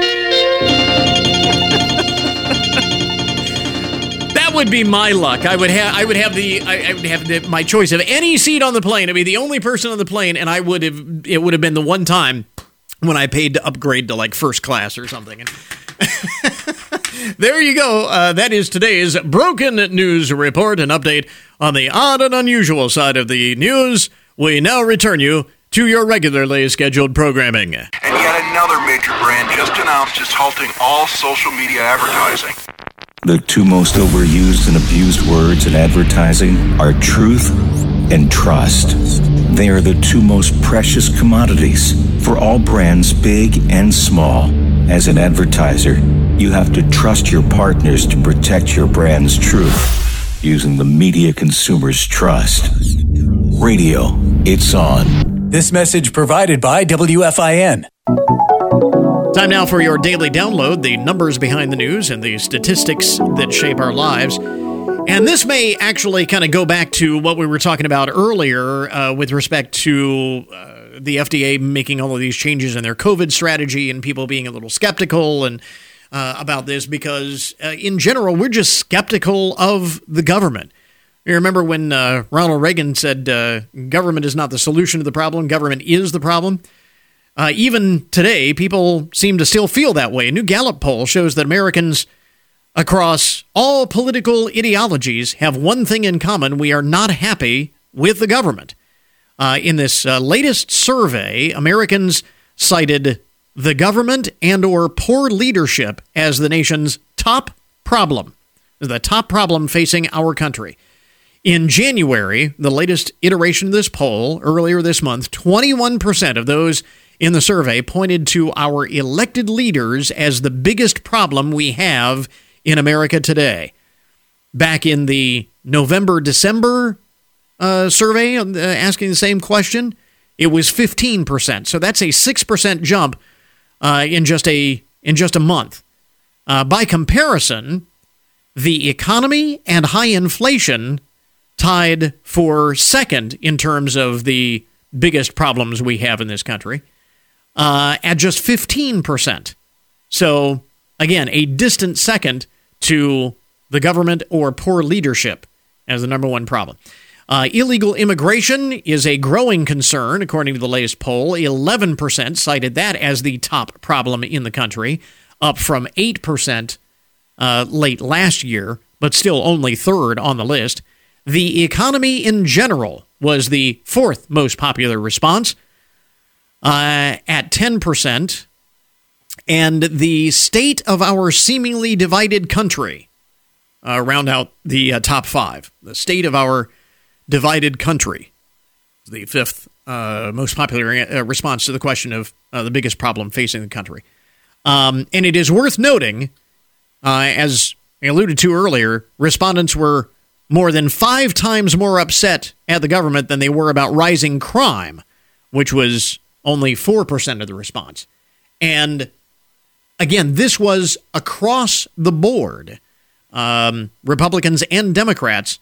Would be my luck. I would have I would have the I, I would have the, my choice of any seat on the plane. I'd be the only person on the plane, and I would have it would have been the one time when I paid to upgrade to like first class or something. And there you go. Uh, that is today's broken news report. An update on the odd and unusual side of the news. We now return you to your regularly scheduled programming. And yet another major brand just announced it's halting all social media advertising. The two most overused and abused words in advertising are truth and trust. They are the two most precious commodities for all brands, big and small. As an advertiser, you have to trust your partners to protect your brand's truth using the media consumers trust. Radio, it's on. This message provided by WFIN. Time now for your daily download the numbers behind the news and the statistics that shape our lives. And this may actually kind of go back to what we were talking about earlier uh, with respect to uh, the FDA making all of these changes in their COVID strategy and people being a little skeptical and uh, about this because, uh, in general, we're just skeptical of the government. You remember when uh, Ronald Reagan said, uh, government is not the solution to the problem, government is the problem? Uh, even today, people seem to still feel that way. A new Gallup poll shows that Americans across all political ideologies have one thing in common we are not happy with the government. Uh, in this uh, latest survey, Americans cited the government and or poor leadership as the nation's top problem, the top problem facing our country. In January, the latest iteration of this poll earlier this month, 21% of those in the survey pointed to our elected leaders as the biggest problem we have in America today. Back in the November December uh, survey uh, asking the same question, it was 15%. So that's a 6% jump uh, in just a in just a month. Uh, by comparison, the economy and high inflation tied for second in terms of the biggest problems we have in this country uh, at just 15%. So, again, a distant second to the government or poor leadership as the number one problem. Uh, illegal immigration is a growing concern, according to the latest poll. 11% cited that as the top problem in the country, up from 8% uh, late last year, but still only third on the list. The economy in general was the fourth most popular response uh, at 10%. And the state of our seemingly divided country uh, round out the uh, top five. The state of our divided country, the fifth uh, most popular uh, response to the question of uh, the biggest problem facing the country. Um, and it is worth noting, as I alluded to earlier, respondents were more than five times more upset at the government than they were about rising crime, which was only 4% of the response. And again, this was across the board. Um, Republicans and Democrats,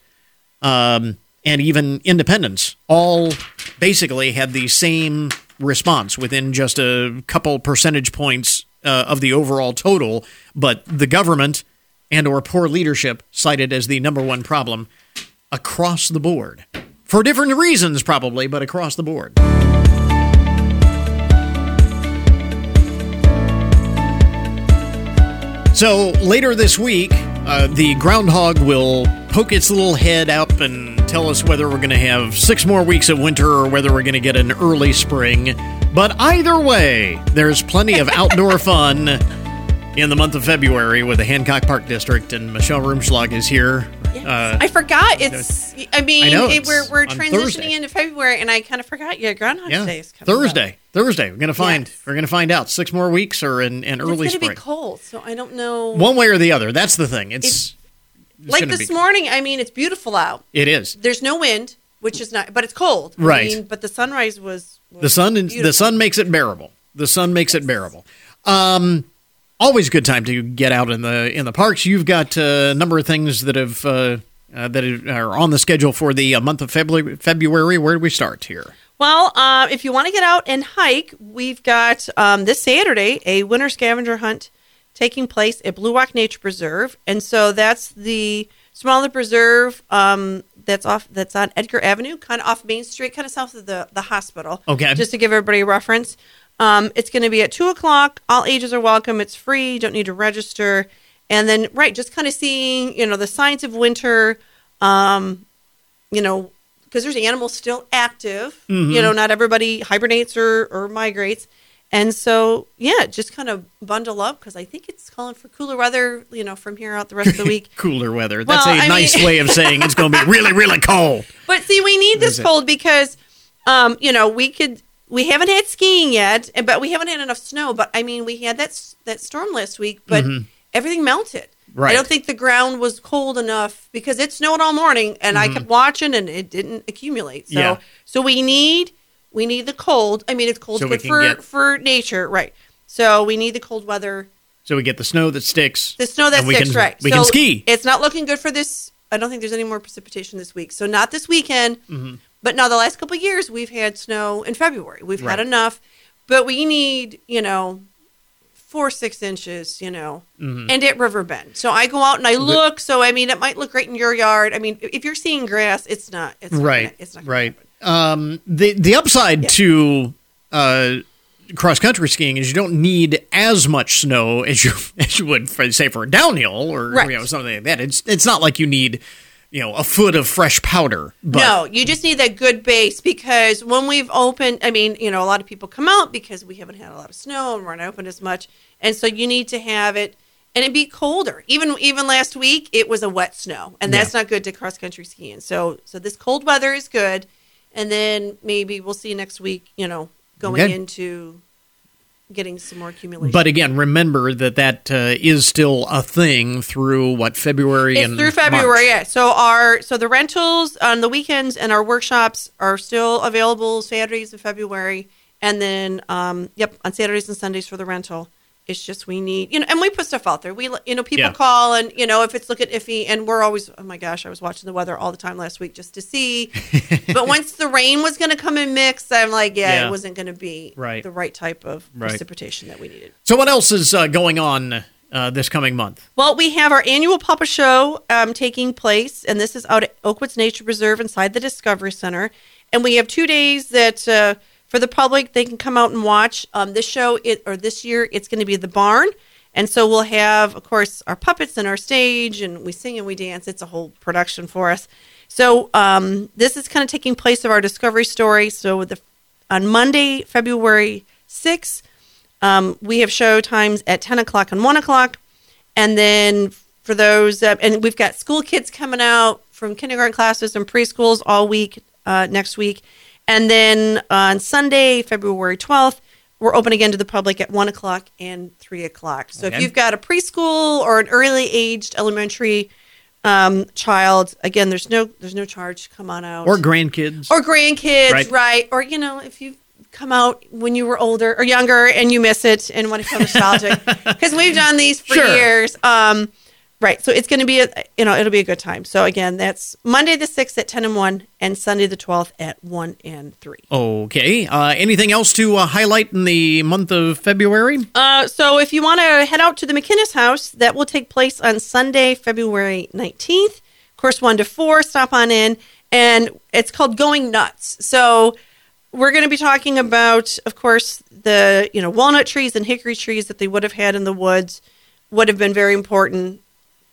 um, and even independents, all basically had the same response within just a couple percentage points uh, of the overall total. But the government and or poor leadership cited as the number one problem across the board for different reasons, probably, but across the board. So later this week, uh, the groundhog will poke its little head up and tell us whether we're going to have six more weeks of winter or whether we're going to get an early spring. But either way, there's plenty of outdoor fun in the month of February with the Hancock Park District, and Michelle Rumschlag is here. Uh, I forgot. It's. I mean, I it, we're we're transitioning Thursday. into February, and I kind of forgot. Yeah, Groundhog yeah, Day is coming. up. Thursday. Thursday. We're gonna find. We're gonna find out six more weeks or in, And early it's going to spring. be cold, so I don't know. One way or the other. That's the thing. It's, it's like this be- morning. I mean, it's beautiful out. It is. There's no wind, which is not, but it's cold. I Right. mean, but the sunrise was. was the sun the sun makes it bearable the sun makes it bearable um always a good time to get out in the in the parks you've got a number of things that have uh, uh, that are on the schedule for the uh, month of February. February. Where do we start here? Well, uh, if you want to get out and hike, we've got um, this Saturday a winter scavenger hunt taking place at Blue Rock Nature Preserve, and so that's the smaller preserve um, that's off that's on Edgar Avenue, kind of off Main Street, kind of south of the the hospital. Okay. just to give everybody a reference. Um, it's going to be at two o'clock. All ages are welcome. It's free. You don't need to register. And then, right, just kind of seeing, you know, the signs of winter. Um, you know, because there's animals still active. Mhm. You know, not everybody hibernates or, or migrates. And so, yeah, just kind of bundle up because I think it's calling for cooler weather, you know, from here out the rest of the week. Cooler weather. That's Well, a I nice mean- way of saying it's going to be really, really cold. But see, we need this cold because, um, you know, we could. We haven't had skiing yet, but we haven't had enough snow. But I mean, we had that that storm last week, but Mhm. everything melted. Right. I don't think the ground was cold enough because it snowed all morning, and I Mhm. kept watching, and it didn't accumulate. So, Yeah. so we need we need the cold. I mean, it's cold So good for get- for nature, right? So we need the cold weather. So we get the snow that sticks. The snow that sticks, can, right? We so can ski. It's not looking good for this. I don't think there's any more precipitation this week. So not this weekend. Mhm. But now the last couple of years we've had snow in February. We've Right. had enough, but we need you know four six inches, you know, Mhm. and at Riverbend. So I go out and I look. So I mean, it might look great in your yard. I mean, if you're seeing grass, it's not. It's not right. gonna- it's not. right. Um, the the upside to uh, cross country skiing is you don't need as much snow as you as you would for, say for a downhill or Right. you know something like that. It's it's not like you need you know a foot of fresh powder. But no, you just need that good base because when we've opened, I mean, you know, a lot of people come out because we haven't had a lot of snow and we're not open as much, and so you need to have it and it be colder. Even even last week, it was a wet snow, and that's not good to cross country skiing. So so this cold weather is good, and then maybe we'll see next week. You know, going Okay. into getting some more accumulation. But again, remember that that uh, is still a thing through what February It's and through March. February, yeah. So our so the rentals on the weekends and our workshops are still available Saturdays in February, and then um, yep on Saturdays and Sundays for the rental. It's just we need you know, and we put stuff out there. We you know people Yeah. call and you know if it's looking iffy, and we're always oh my gosh, I was watching the weather all the time last week just to see. but once the rain was going to come and mix, I'm like, yeah, Yeah. it wasn't going to be Right. the right type of Right. precipitation that we needed. So what else is uh, going on uh, this coming month? Well, we have our annual Papa show um, taking place, and this is out at Oakwoods Nature Preserve inside the Discovery Center. And we have two days that uh, for the public they can come out and watch. Um, this show, it, or this year, it's going to be the barn. And so we'll have, of course, our puppets and our stage, and we sing and we dance. It's a whole production for us. So um, this is kind of taking place of our discovery story. So the, on Monday, February 6th, um, we have show times at 10 o'clock and 1 o'clock. And then for those, uh, and we've got school kids coming out from kindergarten classes and preschools all week uh, next week. And then on Sunday, February 12th, we're open again to the public at 1 o'clock and 3 o'clock. So Okay. if you've got a preschool or an early aged elementary um, child, again, there's no there's no charge. To come on out. Or grandkids? Or grandkids, Right. right. Or, you know, if you come out when you were older or younger and you miss it and want to feel nostalgic. Because we've done these for Sure. years. Um, right. So it's going to be, a, you know, it'll be a good time. So again, that's Monday the 6th at 10 and 1 and Sunday the 12th at 1 and 3. Okay. Uh, anything else to uh, highlight in the month of February? Uh, so if you want to head out to the McKinnis House, that will take place on Sunday, February 19th. Of course, 1 to 4, stop on in. And it's called Going Nuts. So we're going to be talking about, of course, the, you know, walnut trees and hickory trees that they would have had in the woods would have been very important,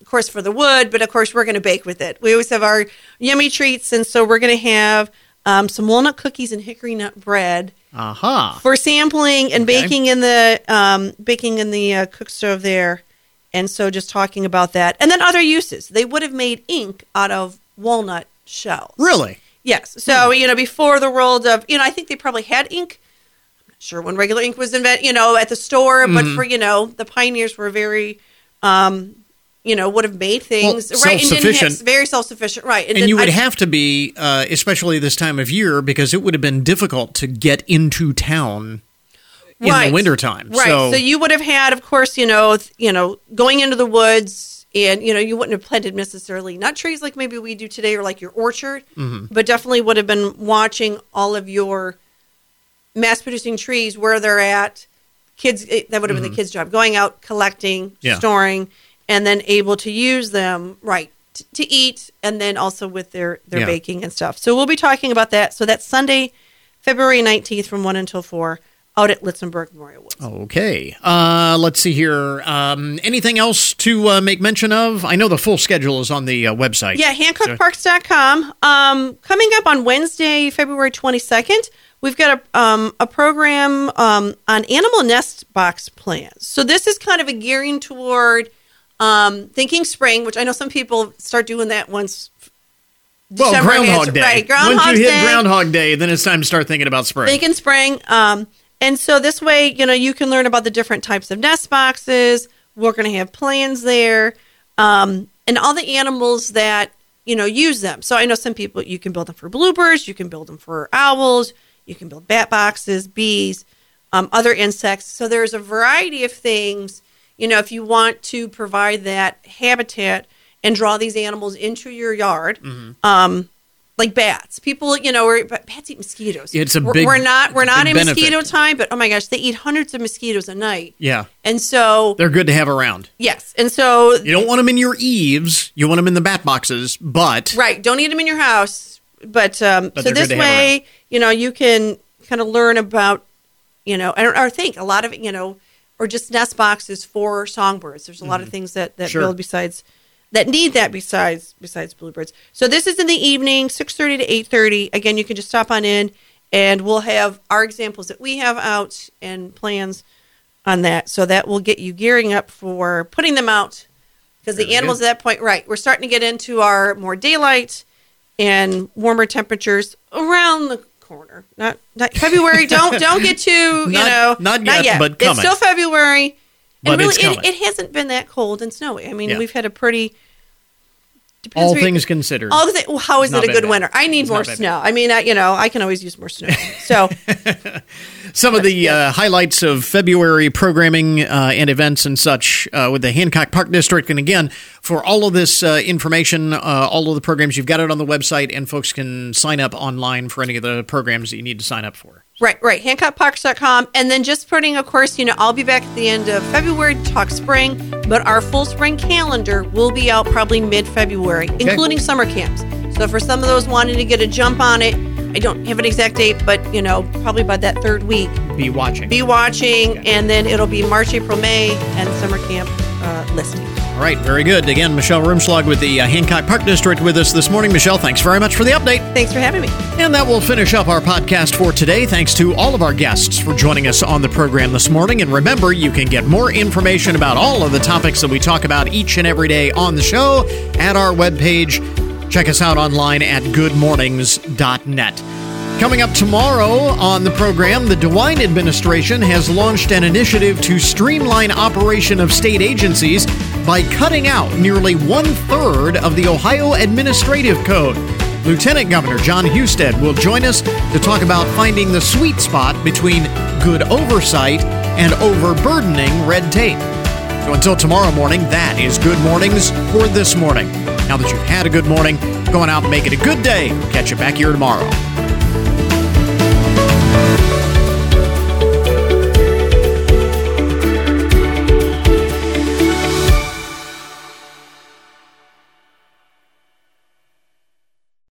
of course, for the wood, but of course, we're going to bake with it. We always have our yummy treats. And so we're going to have um, some walnut cookies and hickory nut bread Aha. for sampling and Okay. baking in the um, baking in the uh, cook stove there, and so just talking about that, and then other uses. They would have made ink out of walnut shells. Really? Yes. So you know, before the world of you know, I think they probably had ink. I'm not sure when regular ink was invented, you know, at the store, but Mhm. for you know, the pioneers were very. Um, you know, would have made things Well, right, and didn't have- self-sufficient. very self-sufficient, right? And then you would I- have to be, uh, especially this time of year, because it would have been difficult to get into town in Right. the wintertime. Right. So, So, you would have had, of course, you know, you know, going into the woods, and you know, you wouldn't have planted necessarily nut trees like maybe we do today, or like your orchard, Mhm. but definitely would have been watching all of your mass-producing trees where they're at. Kids, that would have been Mhm. the kids' job, going out, collecting, Yeah. storing, and then able to use them right t- to eat, and then also with their their Yeah. baking and stuff. So we'll be talking about that. So that's Sunday, February nineteenth, from one until four, out at Litzenberg Memorial Woods. okay. Uh, let's see here. Um, anything else to uh, make mention of? I know the full schedule is on the uh, website. Yeah, HancockParks.com. Um, coming up on Wednesday, February 22nd, we've got a, um, a program um, on animal nest box plans. So this is kind of a gearing toward um, thinking spring, which I know some people start doing that once. Well, December Groundhog. Day. Right, Groundhog Once you hit Day. Groundhog Day, then it's time to start thinking about spring. Thinking spring. Um, and so this way, you know, you can learn about the different types of nest boxes. We're going to have plans there, um, and all the animals that you know use them. So I know some people you can build them for bluebirds, you can build them for owls, you can build bat boxes, bees, um, other insects. So there's a variety of things. You know, if you want to provide that habitat and draw these animals into your yard, Mm-hmm. um, like bats. People, you know, are, bats eat mosquitoes. It's a we're, big- we're not we're not in mosquito time, but oh my gosh, they eat hundreds of mosquitoes a night. yeah. And so They're good to have around. yes, and so You don't want them in your eaves. You want them in the bat boxes, but right, don't eat them in your house. But um, But so this way, you know, you can kind of learn about, you know, or, or think a lot of you know, or just nest boxes for songbirds. There's a lot of things that that Mm-hmm. Sure. build besides that need that besides besides bluebirds. So this is in the evening, six thirty to eight thirty. Again, you can just stop on in, and we'll have our examples that we have out and plans on that. So that will get you gearing up for putting them out because the animals good. at that point, right? We're starting to get into our more daylight and warmer temperatures around the corner. Not not February. don't don't get too you Not- know not yet, but It's coming. still February. But and really, it's it, it hasn't been that cold and snowy. I mean, Yeah. we've had a pretty. depends all where you- things considered. all well, how is Not it a good bad. winter? I need It's more not snow. I mean, I, you know, I can always use more snow. So Some of the uh, highlights of February programming uh, and events and such uh, with the Hancock Park District. And again, for all of this uh, information, uh, all of the programs, you've got it on the website, and folks can sign up online for any of the programs that you need to sign up for. Right, right. HancockParks.com. And then just putting, of course, you know, I'll be back at the end of February to talk spring. but our full spring calendar will be out probably mid February, including summer camps. So for some of those wanting to get a jump on it, I don't have an exact date, but you know, probably by that third week, Be watching. be watching, and then it'll be March, April, May, and summer camp uh, listing. All right, very good. Again, Michelle Rumschlag with the uh, Hancock Park District with us this morning. Michelle, thanks very much for the update. Thanks for having me. And that will finish up our podcast for today. Thanks to all of our guests for joining us on the program this morning. And remember, you can get more information about all of the topics that we talk about each and every day on the show at our webpage. Check us out online at goodmornings.net. Coming up tomorrow on the program, the DeWine administration has launched an initiative to streamline operation of state agencies by cutting out nearly one third of the Ohio Administrative Code. Lieutenant Governor John Husted will join us to talk about finding the sweet spot between good oversight and overburdening red tape. So until tomorrow morning, that is Good Mornings for this morning. Now that you've had a good morning, go on out and make it a good day. We'll catch you back here tomorrow.